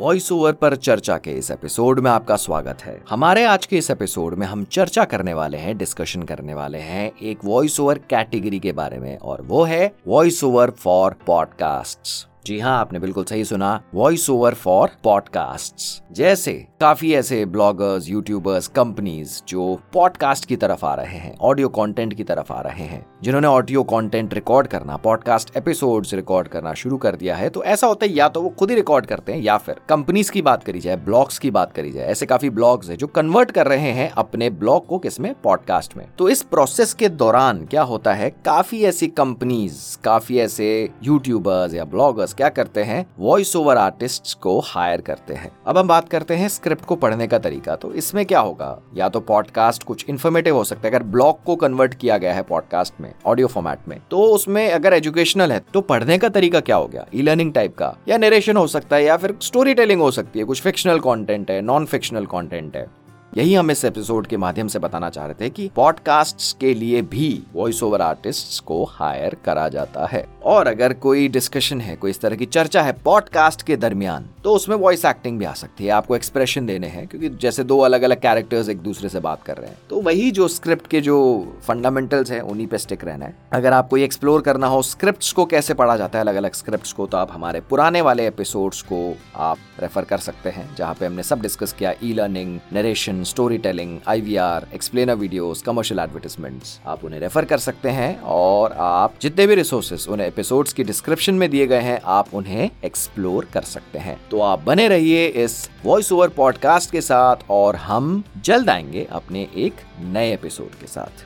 Voice over पर चर्चा के इस एपिसोड में आपका स्वागत है। हमारे आज के इस एपिसोड में हम चर्चा करने वाले हैं डिस्कशन करने वाले हैं एक वॉइस ओवर कैटेगरी के बारे में और वो है वॉइस ओवर फॉर पॉडकास्ट्स जी हाँ आपने बिल्कुल सही सुना। वॉइस ओवर फॉर पॉडकास्ट जैसे काफ़ी ऐसे ब्लॉगर्स यूट्यूबर्स कंपनीज़ जो पॉडकास्ट की तरफ़ आ रहे हैं ऑडियो कंटेंट की तरफ़ आ रहे हैं, जिन्होंने ऑडियो कंटेंट रिकॉर्ड करना पॉडकास्ट एपिसोड्स रिकॉर्ड करना शुरू कर दिया है तो ऐसा होता है या तो वो खुद ही रिकॉर्ड करते हैं या फिर कंपनीज़ की बात करी जाए ब्लॉग्स की बात करी जाए, ऐसे काफ़ी ब्लॉग्स है जो कन्वर्ट कर रहे हैं अपने ब्लॉग को किसमें पॉडकास्ट में। तो इस प्रोसेस के दौरान क्या होता है? काफ़ी ऐसी कंपनीज़ काफ़ी ऐसे यूट्यूबर्स या ब्लॉगर्स क्या करते हैं? वॉइस ओवर आर्टिस्ट को हायर करते हैं। अब हम बात करते हैं स्क्रिप्ट को पढ़ने का तरीका। तो इसमें क्या होगा? या तो पॉडकास्ट कुछ इन्फॉर्मेटिव हो सकता है। अगर ब्लॉग को कन्वर्ट किया गया है पॉडकास्ट में ऑडियो फॉर्मेट में तो उसमें अगर एजुकेशनल है तो पढ़ने का तरीका क्या हो गया? ई लर्निंग टाइप का। या नरेशन हो सकता है, या फिर स्टोरी टेलिंग हो सकती है। कुछ फिक्शनल कॉन्टेंट है नॉन फिक्शनल कॉन्टेंट है। यही हम इस एपिसोड के माध्यम से बताना चाह रहे थे कि पॉडकास्ट के लिए भी वॉइस ओवर आर्टिस्ट को हायर करा जाता है। और अगर कोई डिस्कशन है, कोई इस तरह की चर्चा है पॉडकास्ट के दरमियान तो उसमें वॉइस एक्टिंग भी आ सकती है। आपको एक्सप्रेशन देने हैं, क्योंकि जैसे दो अलग अलग कैरेक्टर्स एक दूसरे से बात कर रहे हैं तो वही जो स्क्रिप्ट के जो फंडामेंटल्स है, उन्हीं पे स्टिक रहना है। अगर आपको ये एक्सप्लोर करना हो स्क्रिप्ट को कैसे पढ़ा जाता है अलग अलग स्क्रिप्ट को तो आप हमारे पुराने वाले एपिसोड्स को आप रेफर कर सकते हैं, जहाँ पे हमने सब डिस्कस किया e learning narration story telling or explainer video commercial advertisement आप उन्हें रेफर कर सकते हैं और आप जितने भी रिसोर्सेस उन्हें एपिसोड्स की डिस्क्रिप्शन में दिए गए हैं, आप उन्हें एक्सप्लोर कर सकते हैं। तो आप बने रहिए इस वॉइस ओवर पॉडकास्ट के साथ और हम जल्द आएँगे अपने एक नए एपिसोड के साथ।